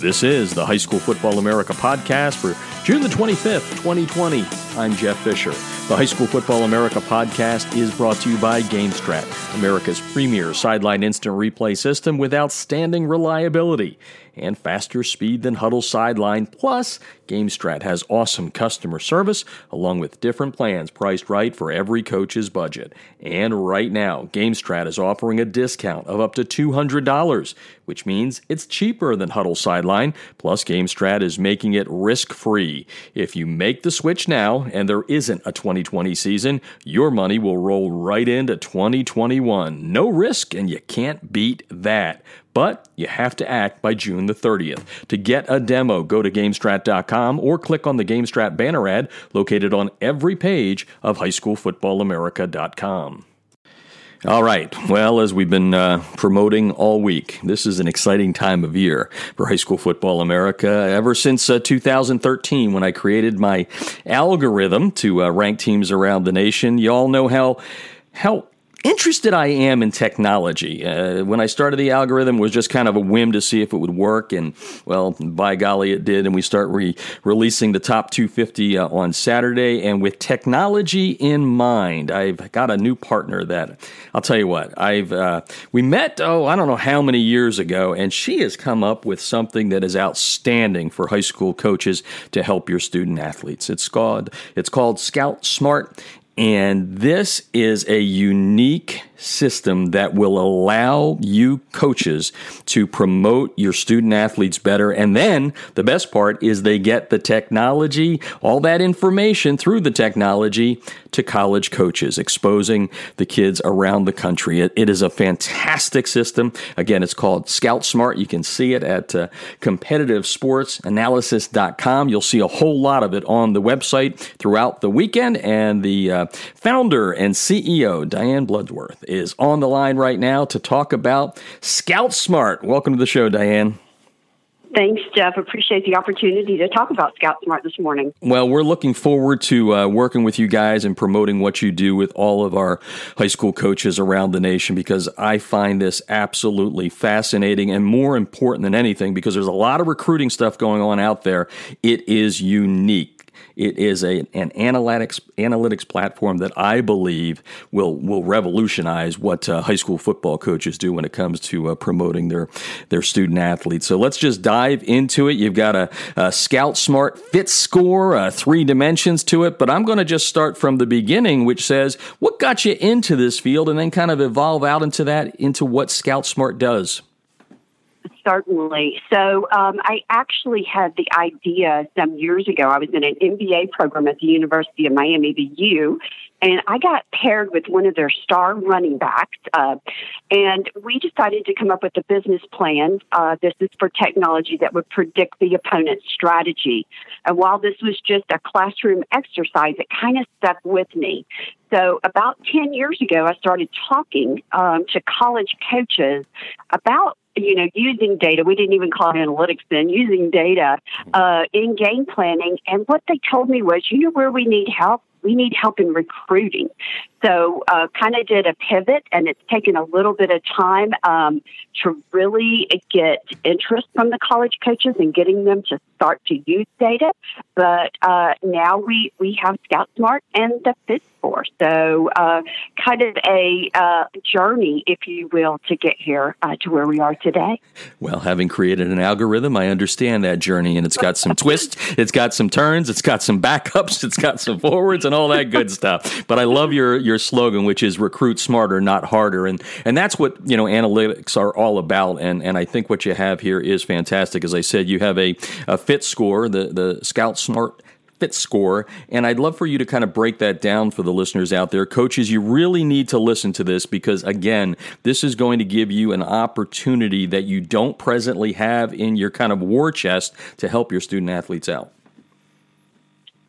This is the High School Football America podcast for June the 25th, 2020. I'm Jeff Fisher. The High School Football America podcast is brought to you by GameStrat, America's premier sideline instant replay system with outstanding reliability and faster speed than Hudl Sideline. Plus, GameStrat has awesome customer service along with different plans priced right for every coach's budget. And right now, GameStrat is offering a discount of up to $200, which means it's cheaper than Hudl Sideline. Plus, GameStrat is making it risk free. If you make the switch now and there isn't a 2020 season, your money will roll right into 2021. No risk, and you can't beat that. But you have to act by June the 30th. To get a demo, go to GameStrat.com or click on the GameStrat banner ad located on every page of HighSchoolFootballAmerica.com. All right. Well, as we've been uh, promoting all week, this is an exciting time of year for High School Football America. Ever since uh, 2013, when I created my algorithm to uh, rank teams around the nation, you all know how how interested I am in technology. Uh, when I started the algorithm, was just kind of a whim to see if it would work, and well, by golly, it did. And we start re- releasing the top 250 uh, on Saturday. And with technology in mind, I've got a new partner that I'll tell you what I've uh, we met. Oh, I don't know how many years ago, and she has come up with something that is outstanding for high school coaches to help your student athletes. It's called it's called Scout Smart. And this is a unique system that will allow you coaches to promote your student athletes better. And then the best part is they get the technology, all that information through the technology to college coaches, exposing the kids around the country. it, it is a fantastic system. Again, it's called Scout Smart. You can see it at uh, competitivesportsanalysis.com. You'll see a whole lot of it on the website throughout the weekend. And the uh, founder and CEO, Diane Bloodworth, is on the line right now to talk about Scout Smart. Welcome to the show, Diane. Thanks, Jeff. Appreciate the opportunity to talk about Scout Smart this morning. Well, we're looking forward to uh, working with you guys and promoting what you do with all of our high school coaches around the nation because I find this absolutely fascinating and more important than anything because there's a lot of recruiting stuff going on out there. It is unique it is a, an analytics analytics platform that I believe will will revolutionize what uh, high school football coaches do when it comes to uh, promoting their their student athletes. So let's just dive into it. You've got a, a Scout Smart Fit Score, uh, three dimensions to it, but I'm going to just start from the beginning, which says what got you into this field, and then kind of evolve out into that into what Scout Smart does. Certainly. So um, I actually had the idea some years ago. I was in an MBA program at the University of Miami, the U, and I got paired with one of their star running backs. Uh, and we decided to come up with a business plan. Uh, this is for technology that would predict the opponent's strategy. And while this was just a classroom exercise, it kind of stuck with me. So about 10 years ago, I started talking um, to college coaches about you know, using data. We didn't even call it analytics then, using data uh, in game planning. And what they told me was, you know, where we need help? We need help in recruiting. So, uh, kind of did a pivot, and it's taken a little bit of time um, to really get interest from the college coaches and getting them to start to use data. But uh, now we, we have Scout Smart and the Fit for. So, uh, kind of a uh, journey, if you will, to get here uh, to where we are today. Well, having created an algorithm, I understand that journey, and it's got some twists, it's got some turns, it's got some backups, it's got some forwards, and all that good stuff. But I love your your slogan, which is "recruit smarter, not harder," and and that's what you know analytics are all about. And and I think what you have here is fantastic. As I said, you have a, a fit score, the the Scout Smart fit score. And I'd love for you to kind of break that down for the listeners out there. Coaches, you really need to listen to this because, again, this is going to give you an opportunity that you don't presently have in your kind of war chest to help your student athletes out.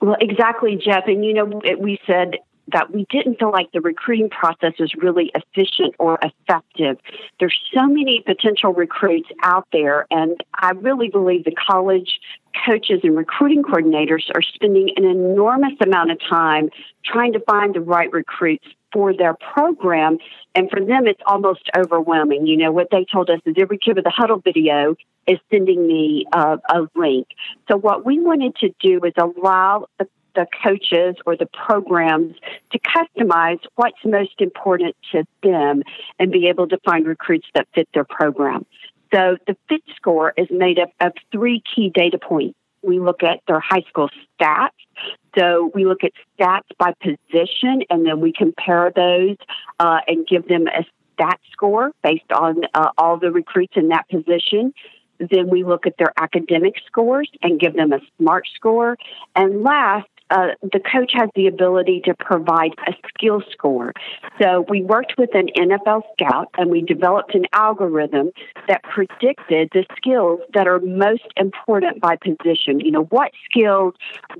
Well, exactly, Jeff. And you know, we said that we didn't feel like the recruiting process was really efficient or effective. There's so many potential recruits out there, and I really believe the college coaches and recruiting coordinators are spending an enormous amount of time trying to find the right recruits for their program. And for them, it's almost overwhelming. You know, what they told us is every kid with a Hudl video is sending me uh, a link. So what we wanted to do is allow the the coaches or the programs to customize what's most important to them and be able to find recruits that fit their program. So the FIT score is made up of three key data points. We look at their high school stats. So we look at stats by position and then we compare those uh, and give them a stat score based on uh, all the recruits in that position. Then we look at their academic scores and give them a SMART score. And last, uh, the coach has the ability to provide a skill score. So we worked with an NFL scout and we developed an algorithm that predicted the skills that are most important by position. You know, what skills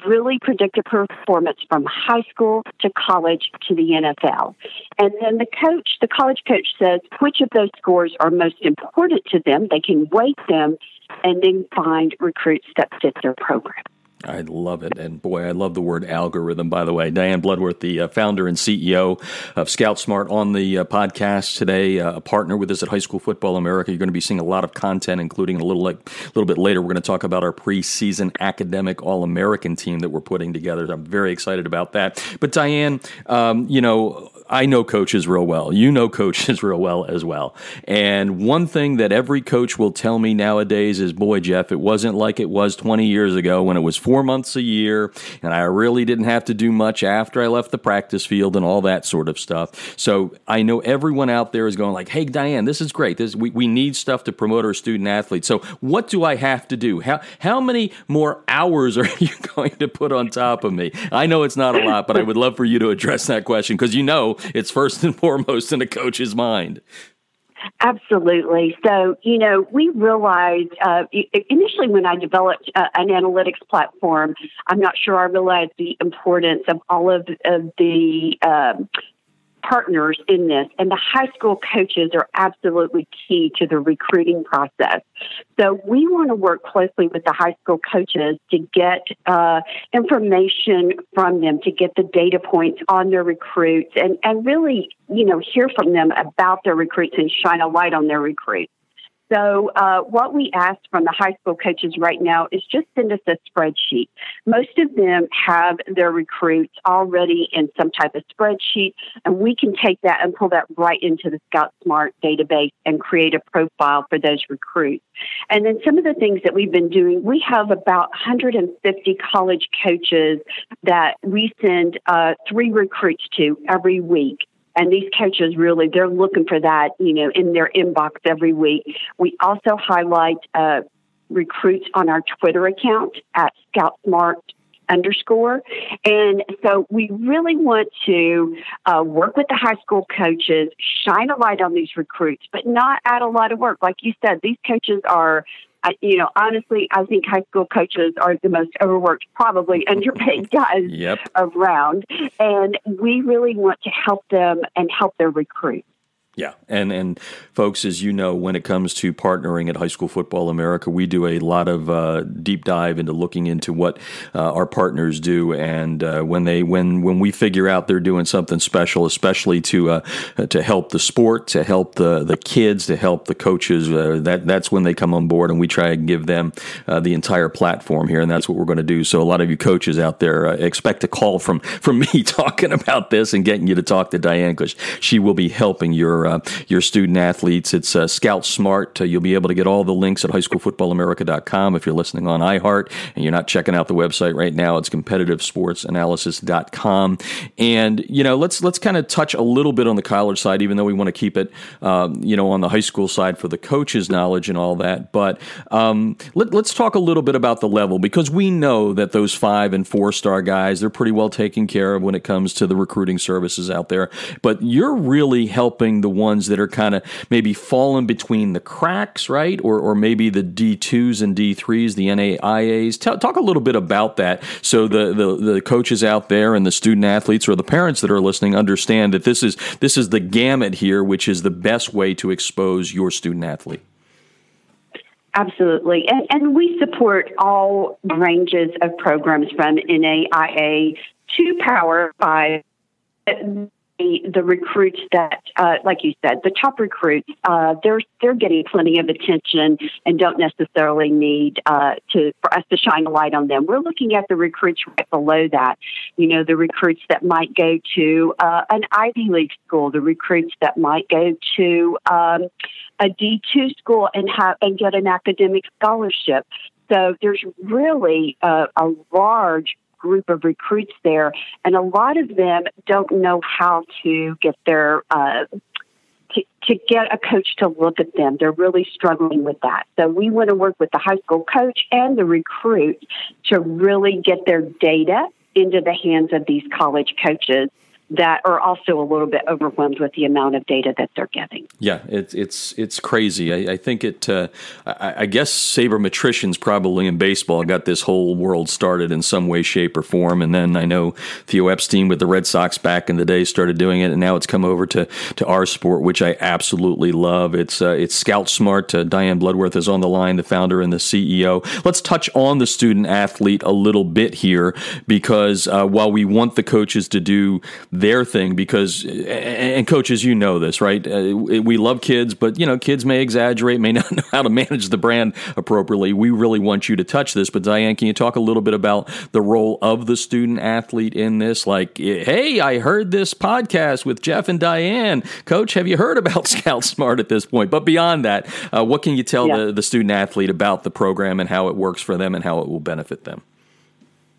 really predict a performance from high school to college to the NFL. And then the coach, the college coach says which of those scores are most important to them. They can weight them and then find recruits that fit their program. I love it. And boy, I love the word algorithm, by the way. Diane Bloodworth, the uh, founder and CEO of Scout Smart, on the uh, podcast today, uh, a partner with us at High School Football America. You're going to be seeing a lot of content, including a little, like, a little bit later, we're going to talk about our preseason academic All American team that we're putting together. I'm very excited about that. But, Diane, um, you know, I know coaches real well. You know coaches real well as well. And one thing that every coach will tell me nowadays is, boy, Jeff, it wasn't like it was 20 years ago when it was four months a year and I really didn't have to do much after I left the practice field and all that sort of stuff. So I know everyone out there is going like, hey, Diane, this is great. This, we, we need stuff to promote our student athletes. So what do I have to do? How, how many more hours are you going to put on top of me? I know it's not a lot, but I would love for you to address that question because you know it's first and foremost in a coach's mind. Absolutely. So, you know, we realized uh, initially when I developed uh, an analytics platform, I'm not sure I realized the importance of all of, of the um, partners in this, and the high school coaches are absolutely key to the recruiting process. So we want to work closely with the high school coaches to get uh, information from them, to get the data points on their recruits, and, and really, you know, hear from them about their recruits and shine a light on their recruits. So, uh, what we ask from the high school coaches right now is just send us a spreadsheet. Most of them have their recruits already in some type of spreadsheet, and we can take that and pull that right into the Scout Smart database and create a profile for those recruits. And then some of the things that we've been doing, we have about 150 college coaches that we send uh, three recruits to every week. And these coaches really, they're looking for that, you know, in their inbox every week. We also highlight uh, recruits on our Twitter account at ScoutSmart underscore. And so we really want to uh, work with the high school coaches, shine a light on these recruits, but not add a lot of work. Like you said, these coaches are I, you know, honestly, I think high school coaches are the most overworked, probably underpaid guys yep. around. And we really want to help them and help their recruits. Yeah, and and folks, as you know, when it comes to partnering at High School Football America, we do a lot of uh, deep dive into looking into what uh, our partners do, and uh, when they when when we figure out they're doing something special, especially to uh, to help the sport, to help the the kids, to help the coaches, uh, that that's when they come on board, and we try and give them uh, the entire platform here, and that's what we're going to do. So a lot of you coaches out there expect a call from from me talking about this and getting you to talk to Diane because she will be helping your uh, your student athletes. It's uh, Scout Smart. Uh, you'll be able to get all the links at highschoolfootballamerica.com. If you're listening on iHeart and you're not checking out the website right now, it's competitivesportsanalysis.com. And you know, let's let's kind of touch a little bit on the college side, even though we want to keep it, um, you know, on the high school side for the coaches' knowledge and all that. But um, let, let's talk a little bit about the level because we know that those five and four star guys they're pretty well taken care of when it comes to the recruiting services out there. But you're really helping the ones that are kind of maybe falling between the cracks, right? Or, or maybe the D2s and D3s, the NAIAs. Tell, talk a little bit about that so the, the, the coaches out there and the student athletes or the parents that are listening understand that this is, this is the gamut here, which is the best way to expose your student athlete. Absolutely. And, and we support all ranges of programs from NAIA to Power 5 the recruits that, uh, like you said, the top recruits, uh, they're they're getting plenty of attention and don't necessarily need uh, to for us to shine a light on them. We're looking at the recruits right below that. You know, the recruits that might go to uh, an Ivy League school, the recruits that might go to um, a D two school and have and get an academic scholarship. So there's really a, a large group of recruits there, and a lot of them don't know how to get their uh, to, to get a coach to look at them. They're really struggling with that. So we want to work with the high school coach and the recruit to really get their data into the hands of these college coaches that are also a little bit overwhelmed with the amount of data that they're getting. Yeah, it's it's it's crazy. I, I think it. Uh, I, I, guess sabermetricians probably in baseball got this whole world started in some way, shape, or form. And then I know Theo Epstein with the Red Sox back in the day started doing it, and now it's come over to to our sport, which I absolutely love. It's uh, it's Scout Smart. Uh, Diane Bloodworth is on the line, the founder and the CEO. Let's touch on the student athlete a little bit here, because uh, while we want the coaches to do their thing because and coaches you know this right? Uh, we love kids but you know kids may exaggerate may not know how to manage the brand appropriately. We really want you to touch this. But Diane can you talk a little bit about the role of the student athlete in this? Like hey I heard this podcast with Jeff and Diane. Coach have you heard about Scout Smart at this point? But beyond that uh, what can you tell yeah. the, the student athlete about the program and how it works for them and how it will benefit them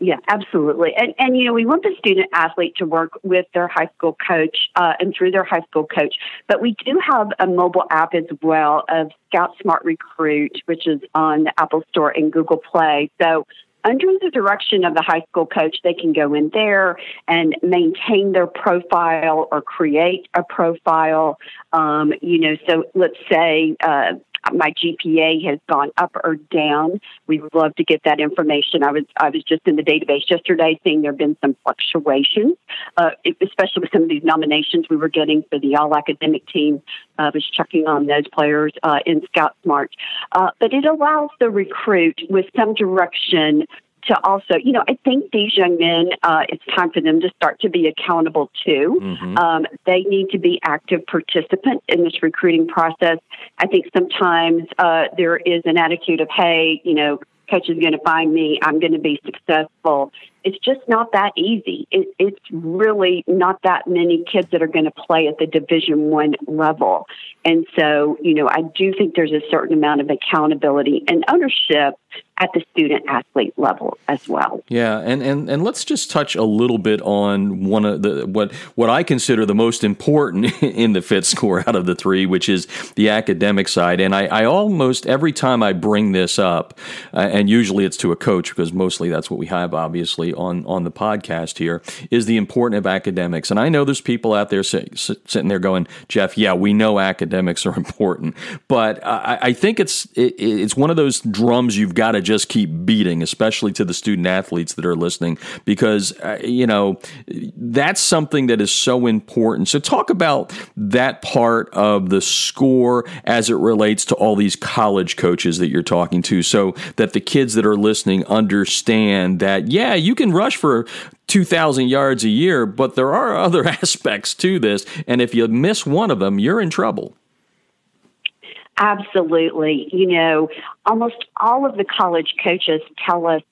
yeah, absolutely. And and you know, we want the student athlete to work with their high school coach uh, and through their high school coach. But we do have a mobile app as well of Scout Smart Recruit, which is on the Apple Store and Google Play. So under the direction of the high school coach, they can go in there and maintain their profile or create a profile. Um, you know, so let's say uh, my GPA has gone up or down. We would love to get that information. I was I was just in the database yesterday, seeing there have been some fluctuations, uh, especially with some of these nominations we were getting for the All Academic team. I uh, was checking on those players uh, in Scout Smart, uh, but it allows the recruit with some direction to also, you know, I think these young men, uh, it's time for them to start to be accountable too. Mm-hmm. Um, they need to be active participants in this recruiting process. I think sometimes uh, there is an attitude of, hey, you know, coach is going to find me, I'm going to be successful. It's just not that easy. It, it's really not that many kids that are going to play at the Division One level, and so you know I do think there's a certain amount of accountability and ownership at the student athlete level as well. Yeah, and, and and let's just touch a little bit on one of the what what I consider the most important in the fit score out of the three, which is the academic side. And I, I almost every time I bring this up, uh, and usually it's to a coach because mostly that's what we have, obviously on on the podcast here, is the importance of academics. And I know there's people out there sit, sit, sitting there going, Jeff, yeah, we know academics are important, but I, I think it's it, it's one of those drums you've got to just keep beating, especially to the student athletes that are listening, because, uh, you know, that's something that is so important. So, talk about that part of the score as it relates to all these college coaches that you're talking to, so that the kids that are listening understand that, yeah, you can rush for 2,000 yards a year, but there are other aspects to this. And if you miss one of them, you're in trouble. Absolutely. You know, almost all of the college coaches tell us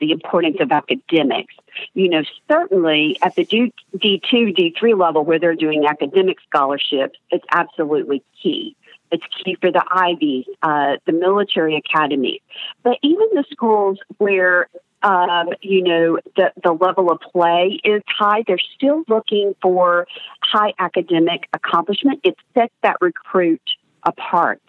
the importance of academics. You know, certainly at the D2, D3 level where they're doing academic scholarships, it's absolutely key. It's key for the Ivies, uh, the military academies. But even the schools where um, you know, the, the level of play is high. They're still looking for high academic accomplishment. It sets that recruit apart.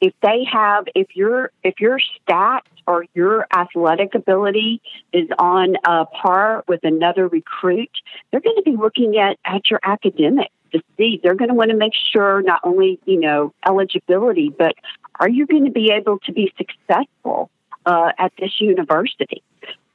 If they have, if your if your stats or your athletic ability is on a par with another recruit, they're going to be looking at at your academics to see. They're going to want to make sure not only you know eligibility, but are you going to be able to be successful uh, at this university?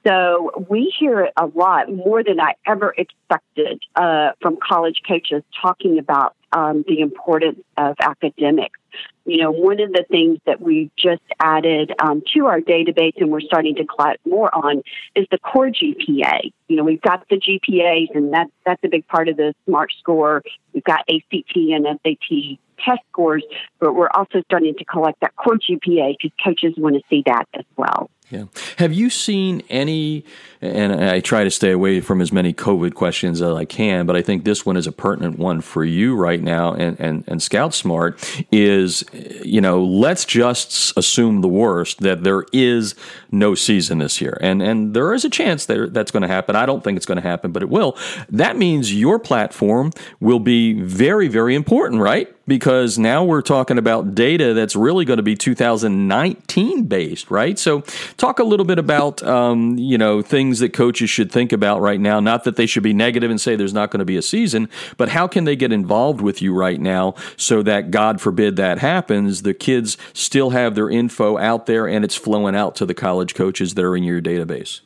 So we hear a lot more than I ever expected uh, from college coaches talking about um, the importance of academics. you know, one of the things that we just added um, to our database and we're starting to collect more on is the core GPA. You know, we've got the GPAs, and that, that's a big part of the SMART score. We've got ACT and SAT test scores, but we're also starting to collect that core GPA because coaches want to see that as well. Yeah. Have you seen any, and I try to stay away from as many COVID questions as I can, but I think this one is a pertinent one for you right now and, and, and Scout Smart is, you know, let's just assume the worst that there is no season this year. And, and there is a chance that that's going to happen. I don't think it's going to happen, but it will. That means your platform will be very, very important, right? Because now we're talking about data that's really going to be 2019 based, right? So, talk a little bit about um, you know things that coaches should think about right now. Not that they should be negative and say there's not going to be a season, but how can they get involved with you right now so that God forbid that happens, the kids still have their info out there and it's flowing out to the college coaches that are in your database.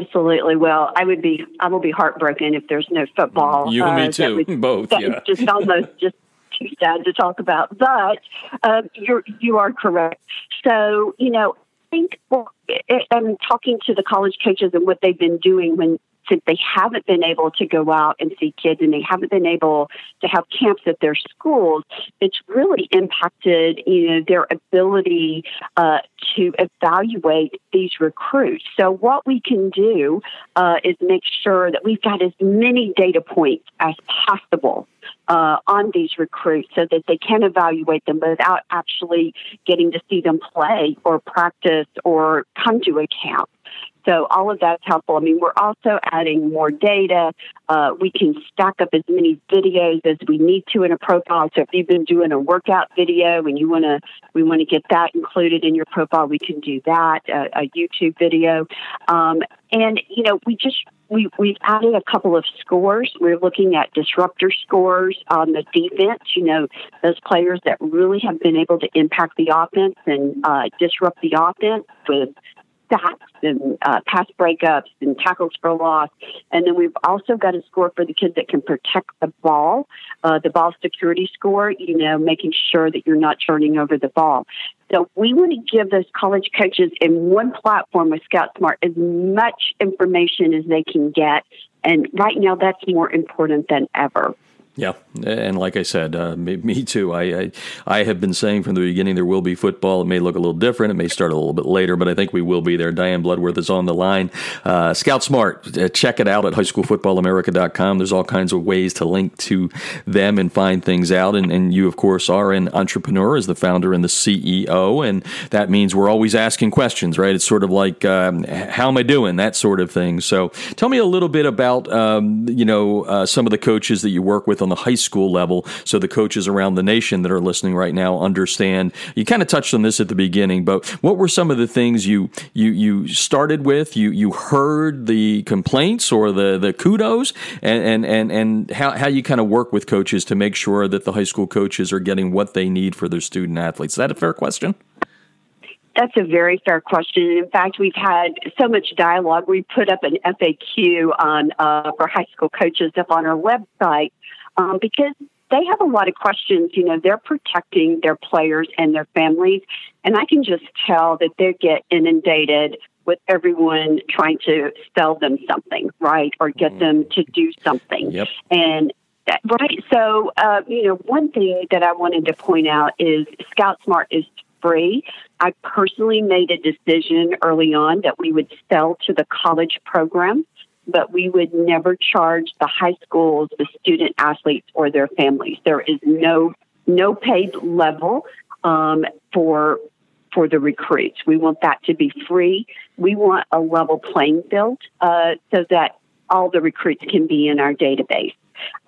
Absolutely. Well, I would be I will be heartbroken if there's no football. You and uh, me too. Was, Both. yeah. Just almost just too sad to talk about. But uh, you're you are correct. So you know, I think well, I'm talking to the college coaches and what they've been doing when since they haven't been able to go out and see kids and they haven't been able to have camps at their schools, it's really impacted you know their ability uh, to evaluate these recruits. So what we can do uh, is make sure that we've got as many data points as possible uh, on these recruits so that they can evaluate them without actually getting to see them play or practice or come to a camp. So all of that's helpful. I mean, we're also adding more data. Uh, we can stack up as many videos as we need to in a profile. So if you've been doing a workout video and you want to, we want to get that included in your profile, we can do that. Uh, a YouTube video, um, and you know, we just we we've added a couple of scores. We're looking at disruptor scores on the defense. You know, those players that really have been able to impact the offense and uh, disrupt the offense with sacks and uh, pass breakups and tackles for loss. And then we've also got a score for the kids that can protect the ball, uh, the ball security score, you know, making sure that you're not turning over the ball. So we want to give those college coaches in one platform with Scout Smart as much information as they can get. And right now, that's more important than ever. Yeah, and like I said, uh, me, me, too. I, I, I have been saying from the beginning there will be football. It may look a little different. It may start a little bit later, but I think we will be there. Diane Bloodworth is on the line. Uh, Scout Smart, uh, check it out at highschoolfootballamerica.com. There's all kinds of ways to link to them and find things out. And, and you, of course, are an entrepreneur as the founder and the CEO, and that means we're always asking questions, right? It's sort of like um, how am I doing, that sort of thing. So tell me a little bit about um, you know uh, some of the coaches that you work with on the high school level so the coaches around the nation that are listening right now understand. You kind of touched on this at the beginning, but what were some of the things you you you started with? You you heard the complaints or the the kudos and and and, and how, how you kind of work with coaches to make sure that the high school coaches are getting what they need for their student athletes. Is that a fair question? That's a very fair question. In fact, we've had so much dialogue. We put up an FAQ on uh, for high school coaches up on our website um, because they have a lot of questions. You know, they're protecting their players and their families, and I can just tell that they get inundated with everyone trying to sell them something, right, or get mm. them to do something. Yep. And that, right. So, uh, you know, one thing that I wanted to point out is Scout Smart is free. I personally made a decision early on that we would sell to the college program but we would never charge the high schools, the student athletes, or their families. There is no no paid level um, for for the recruits. We want that to be free. We want a level playing field uh, so that all the recruits can be in our database.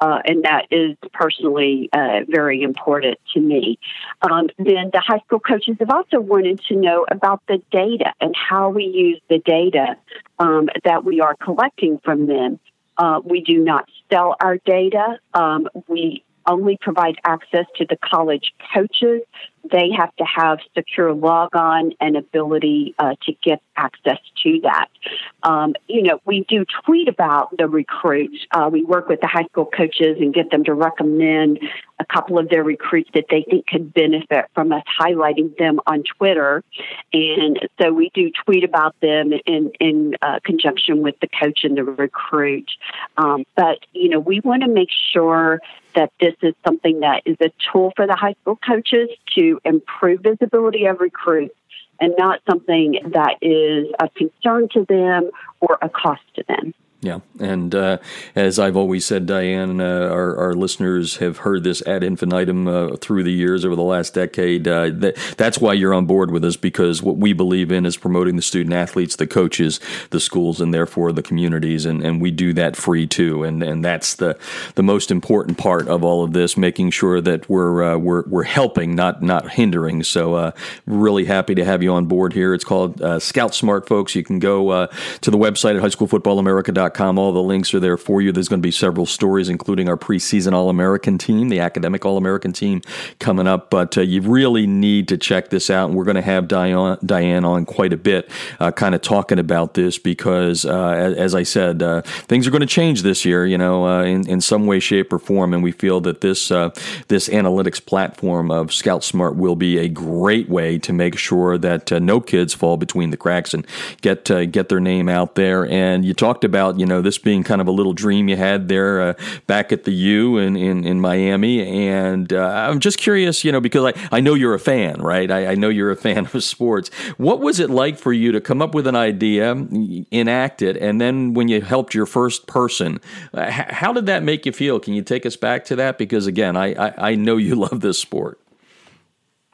Uh, and that is personally uh, very important to me. Um, then the high school coaches have also wanted to know about the data and how we use the data um, that we are collecting from them. Uh, we do not sell our data. Um, we only provide access to the college coaches. They have to have secure logon and ability uh, to get access to that. Um, you know, we do tweet about the recruits. Uh, we work with the high school coaches and get them to recommend a couple of their recruits that they think could benefit from us highlighting them on Twitter. And so we do tweet about them in, in uh, conjunction with the coach and the recruit. Um, but, you know, we want to make sure that this is something that is a tool for the high school coaches to improve visibility of recruits and not something that is a concern to them or a cost to them. Yeah, and uh, as I've always said, Diane, uh, our, our, listeners have heard this ad infinitum uh, through the years over the last decade. Uh, that, that's why you're on board with us because what we believe in is promoting the student athletes, the coaches, the schools, and therefore the communities, and, and we do that free too. And and that's the the most important part of all of this, making sure that we're uh, we're we're helping, not not hindering. So uh, really happy to have you on board here. It's called Scout Smart, folks. You can go to the website at highschoolfootballamerica.com all the links are there for you. There's going to be several stories, including our preseason All American team, the academic All American team coming up. But uh, you really need to check this out. And we're going to have Diane, Diane on quite a bit, uh, kind of talking about this because, uh, as I said, uh, things are going to change this year, you know, uh, in, in some way, shape, or form. And we feel that this, this analytics platform of Scout Smart will be a great way to make sure that no kids fall between the cracks and get, get their name out there. And you talked about you know this being kind of a little dream you had there uh, back at the U in in, in Miami, and uh, I'm just curious, you know, because I, I know you're a fan, right? I, I, know you're a fan of sports. What was it like for you to come up with an idea, enact it, and then when you helped your first person, uh, how did that make you feel? Can you take us back to that? Because again, I, I, I know you love this sport.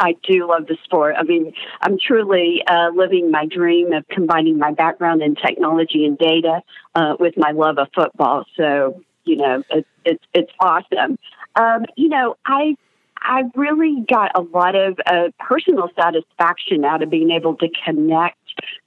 I do love the sport. I mean, I'm truly uh, living my dream of combining my background in technology and data uh, with my love of football. So, you know, it, it's it's awesome. Um, you know, I I really got a lot of uh, personal satisfaction out of being able to connect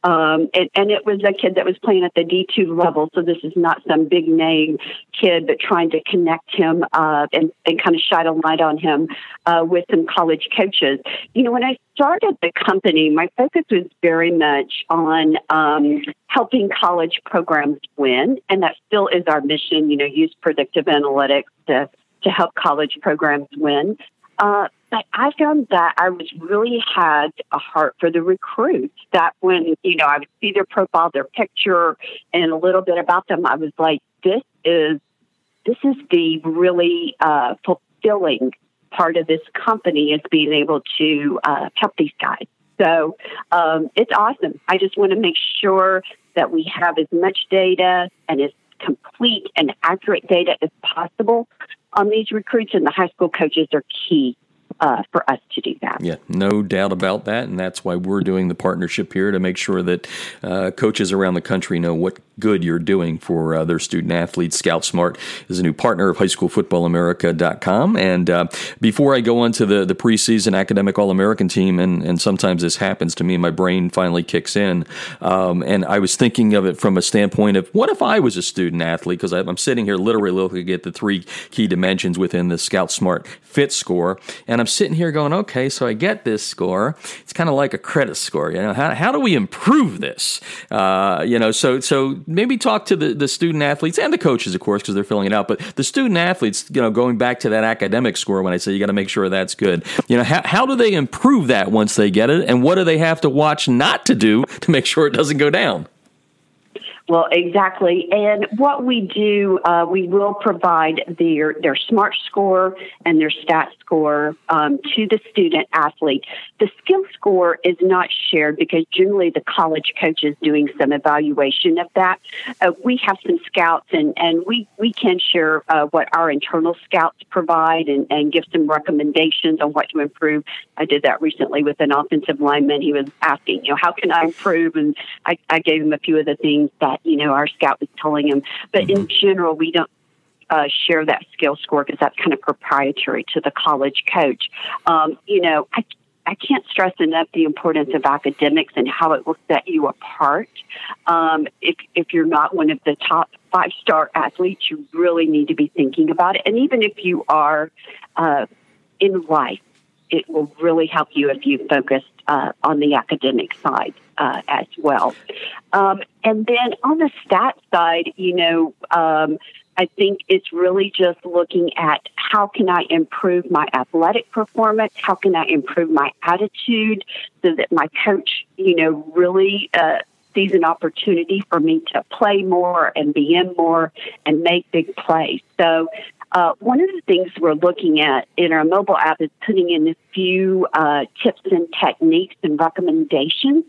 um, and, and it was a kid that was playing at the D2 level. So this is not some big name kid, but trying to connect him uh, and, and kind of shine a light on him uh, with some college coaches. You know, when I started the company, my focus was very much on um, helping college programs win. And that still is our mission, you know, use predictive analytics to, to help college programs win. Uh, but I found that I was really had a heart for the recruits. That when you know I would see their profile, their picture, and a little bit about them, I was like, this is this is the really uh, fulfilling part of this company is being able to uh, help these guys. So um, it's awesome. I just want to make sure that we have as much data and as complete and accurate data as possible on these recruits, and the high school coaches are key uh, for us to do that. Yeah, no doubt about that. And that's why we're doing the partnership here to make sure that uh, coaches around the country know what good you're doing for uh, their student athletes. Scout Smart is a new partner of highschoolfootballamerica.com. And uh, before I go on to the, the preseason academic All American team, and, and sometimes this happens to me, my brain finally kicks in. Um, and I was thinking of it from a standpoint of what if I was a student athlete? Because I'm sitting here literally looking at the three key dimensions within the Scout Smart Fit score. And I'm sitting here going, okay, so I get this score. It's kind of like a credit score. You know, how, how do we improve this? Uh, you know, so so maybe talk to the, the student athletes and the coaches, of course, because they're filling it out. But the student athletes, you know, going back to that academic score when I say you got to make sure that's good. You know, how, how do they improve that once they get it, and what do they have to watch not to do to make sure it doesn't go down? Well, exactly. And what we do, uh, we will provide their their SMART score and their STAT score um, to the student athlete. The skill score is not shared because generally the college coach is doing some evaluation of that. Uh, we have some scouts, and and we we can share uh, what our internal scouts provide and and give some recommendations on what to improve. I did that recently with an offensive lineman. He was asking, you know, how can I improve? And I, I gave him a few of the things that that you know our scout was telling him. But mm-hmm. in general, we don't uh, share that skill score because that's kind of proprietary to the college coach. Um, you know, I, I can't stress enough the importance of academics and how it will set you apart. Um, if, if you're not one of the top five star athletes, you really need to be thinking about it. And even if you are uh, in life, it will really help you if you focus uh, on the academic side uh, as well. Um, and then on the stat side, you know, um, I think it's really just looking at how can I improve my athletic performance? How can I improve my attitude so that my coach, you know, really uh, sees an opportunity for me to play more and be in more and make big plays. So uh, one of the things we're looking at in our mobile app is putting in few uh, tips and techniques and recommendations.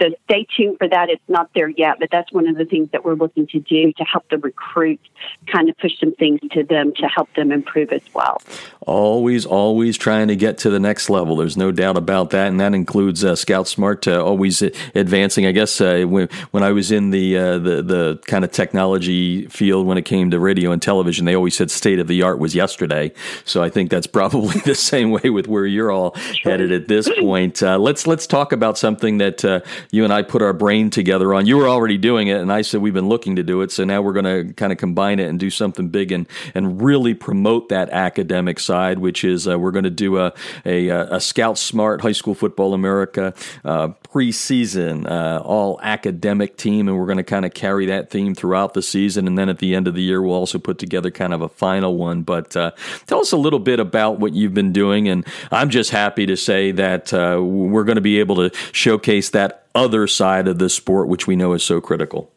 So stay tuned for that. It's not there yet, but that's one of the things that we're looking to do to help the recruits kind of push some things to them to help them improve as well. Always, always trying to get to the next level. There's no doubt about that, and that includes uh, Scout Smart uh, always advancing. I guess uh, when, when I was in the, uh, the the kind of technology field when it came to radio and television, they always said state of the art was yesterday. So I think that's probably the same way with where you're all sure. headed at this point. Uh, let's let's talk about something that uh, you and I put our brain together on. You were already doing it, and I said we've been looking to do it. So now we're going to kind of combine it and do something big and and really promote that academic side, which is uh, we're going to do a, a, a Scout Smart High School Football America uh, preseason uh, all academic team, and we're going to kind of carry that theme throughout the season. And then at the end of the year, we'll also put together kind of a final one. But uh, tell us a little bit about what you've been doing. And I'm just happy to say that uh, we're going to be able to showcase that other side of the sport, which we know is so critical.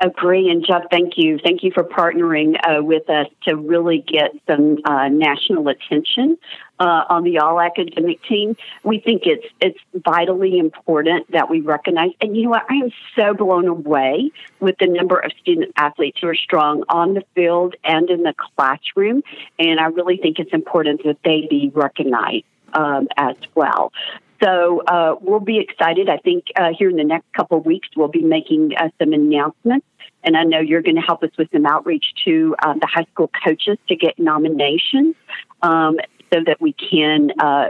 Agree. And Jeff, thank you. Thank you for partnering uh, with us to really get some uh, national attention uh, on the all academic team. We think it's it's vitally important that we recognize. And you know what? I am so blown away with the number of student athletes who are strong on the field and in the classroom. And I really think it's important that they be recognized um, as well. So uh, we'll be excited. I think uh, here in the next couple of weeks, we'll be making uh, some announcements and I know you're going to help us with some outreach to uh, the high school coaches to get nominations um, so that we can uh,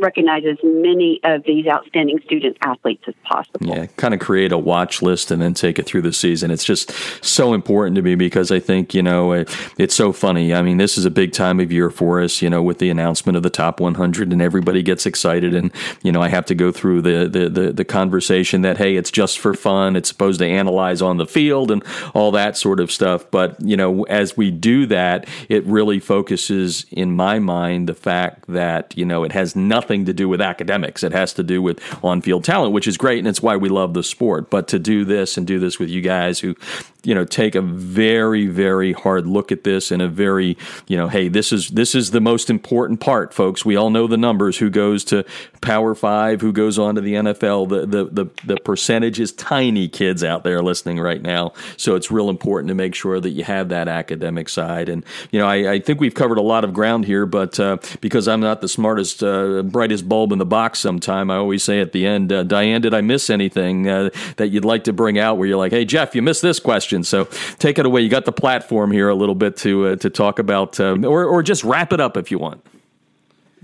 recognize as many of these outstanding student athletes as possible. Yeah, kind of create a watch list and then take it through the season. It's just so important to me because I think, you know, it, it's so funny. I mean, this is a big time of year for us, you know, with the announcement of the top 100 and everybody gets excited. And, you know, I have to go through the, the, the, the conversation that, hey, it's just for fun. It's supposed to analyze on the field and all that sort of stuff. But, you know, as we do that, it really focuses in my mind the fact that, you know, it has nothing nothing to do with academics. It has to do with on field talent, which is great, and it's why we love the sport. But to do this and do this with you guys who, you know, take a very, very hard look at this and a very, you know, hey, this is this is the most important part, folks. We all know the numbers. Who goes to Power Five? Who goes on to the NFL? The the the, the percentage is tiny. Kids out there listening right now, so it's real important to make sure that you have that academic side. And you know, I, I think we've covered a lot of ground here, but uh, because I'm not the smartest. Uh, brightest bulb in the box sometime. I always say at the end, uh, Diane, did I miss anything uh, that you'd like to bring out where you're like, hey, Jeff, you missed this question. So take it away. You got the platform here a little bit to, uh, to talk about, um, or, or just wrap it up if you want.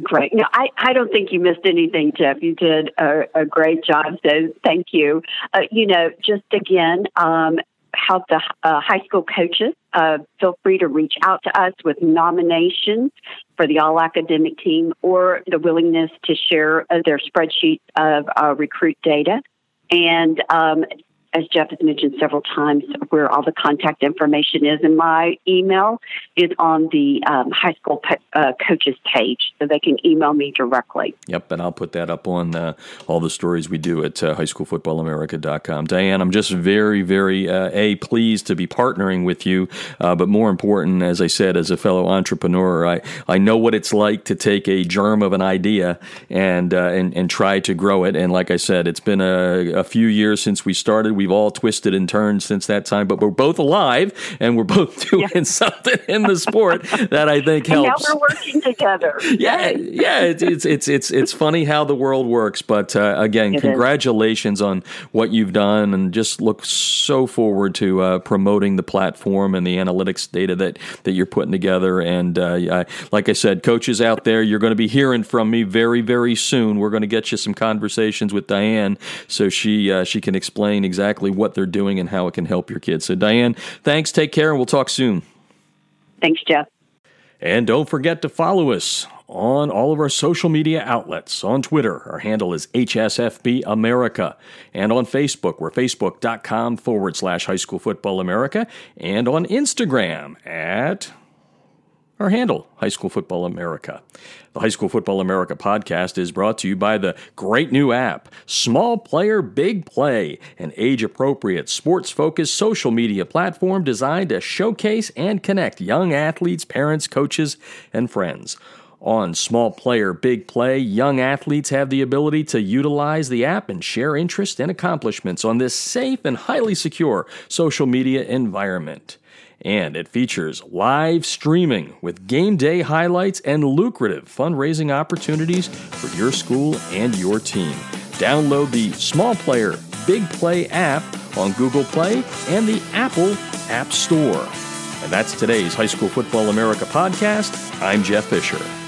Great. No, I, I don't think you missed anything, Jeff. You did a, a great job. So thank you. Uh, you know, just again, um, help the uh, high school coaches. Uh, feel free to reach out to us with nominations for the all academic team or the willingness to share uh, their spreadsheet of uh, recruit data. And um, as Jeff has mentioned several times, where all the contact information is. And my email is on the um, high school pe- uh, coaches page, so they can email me directly. Yep, and I'll put that up on uh, all the stories we do at uh, highschoolfootballamerica.com. Diane, I'm just very, very uh, a pleased to be partnering with you, uh, but more important, as I said, as a fellow entrepreneur, I I know what it's like to take a germ of an idea and uh, and and try to grow it. And like I said, it's been a, a few years since we started. We We've all twisted and turned since that time, but we're both alive and we're both doing something in the sport that I think helps. now we're working together. yeah, yeah. It's, it's it's it's it's funny how the world works, but uh, again, it congratulations is. on what you've done, and just look so forward to uh, promoting the platform and the analytics data that that you're putting together. And uh, I, like I said, coaches out there, you're going to be hearing from me very very soon. We're going to get you some conversations with Diane so she uh, she can explain exactly exactly what they're doing and how it can help your kids. So, Diane, thanks. Take care, and we'll talk soon. Thanks, Jeff. And don't forget to follow us on all of our social media outlets. On Twitter, our handle is HSFB America. And on Facebook, we're facebook.com forward slash high school football America. And on Instagram at our handle, High School Football America. The High School Football America podcast is brought to you by the great new app, Small Player Big Play, an age appropriate, sports focused social media platform designed to showcase and connect young athletes, parents, coaches, and friends. On Small Player Big Play, young athletes have the ability to utilize the app and share interests and accomplishments on this safe and highly secure social media environment and it features live streaming with game day highlights and lucrative fundraising opportunities for your school and your team. Download the Small Player Big Play app on Google Play and the Apple App Store. And that's today's High School Football America podcast. I'm Jeff Fisher.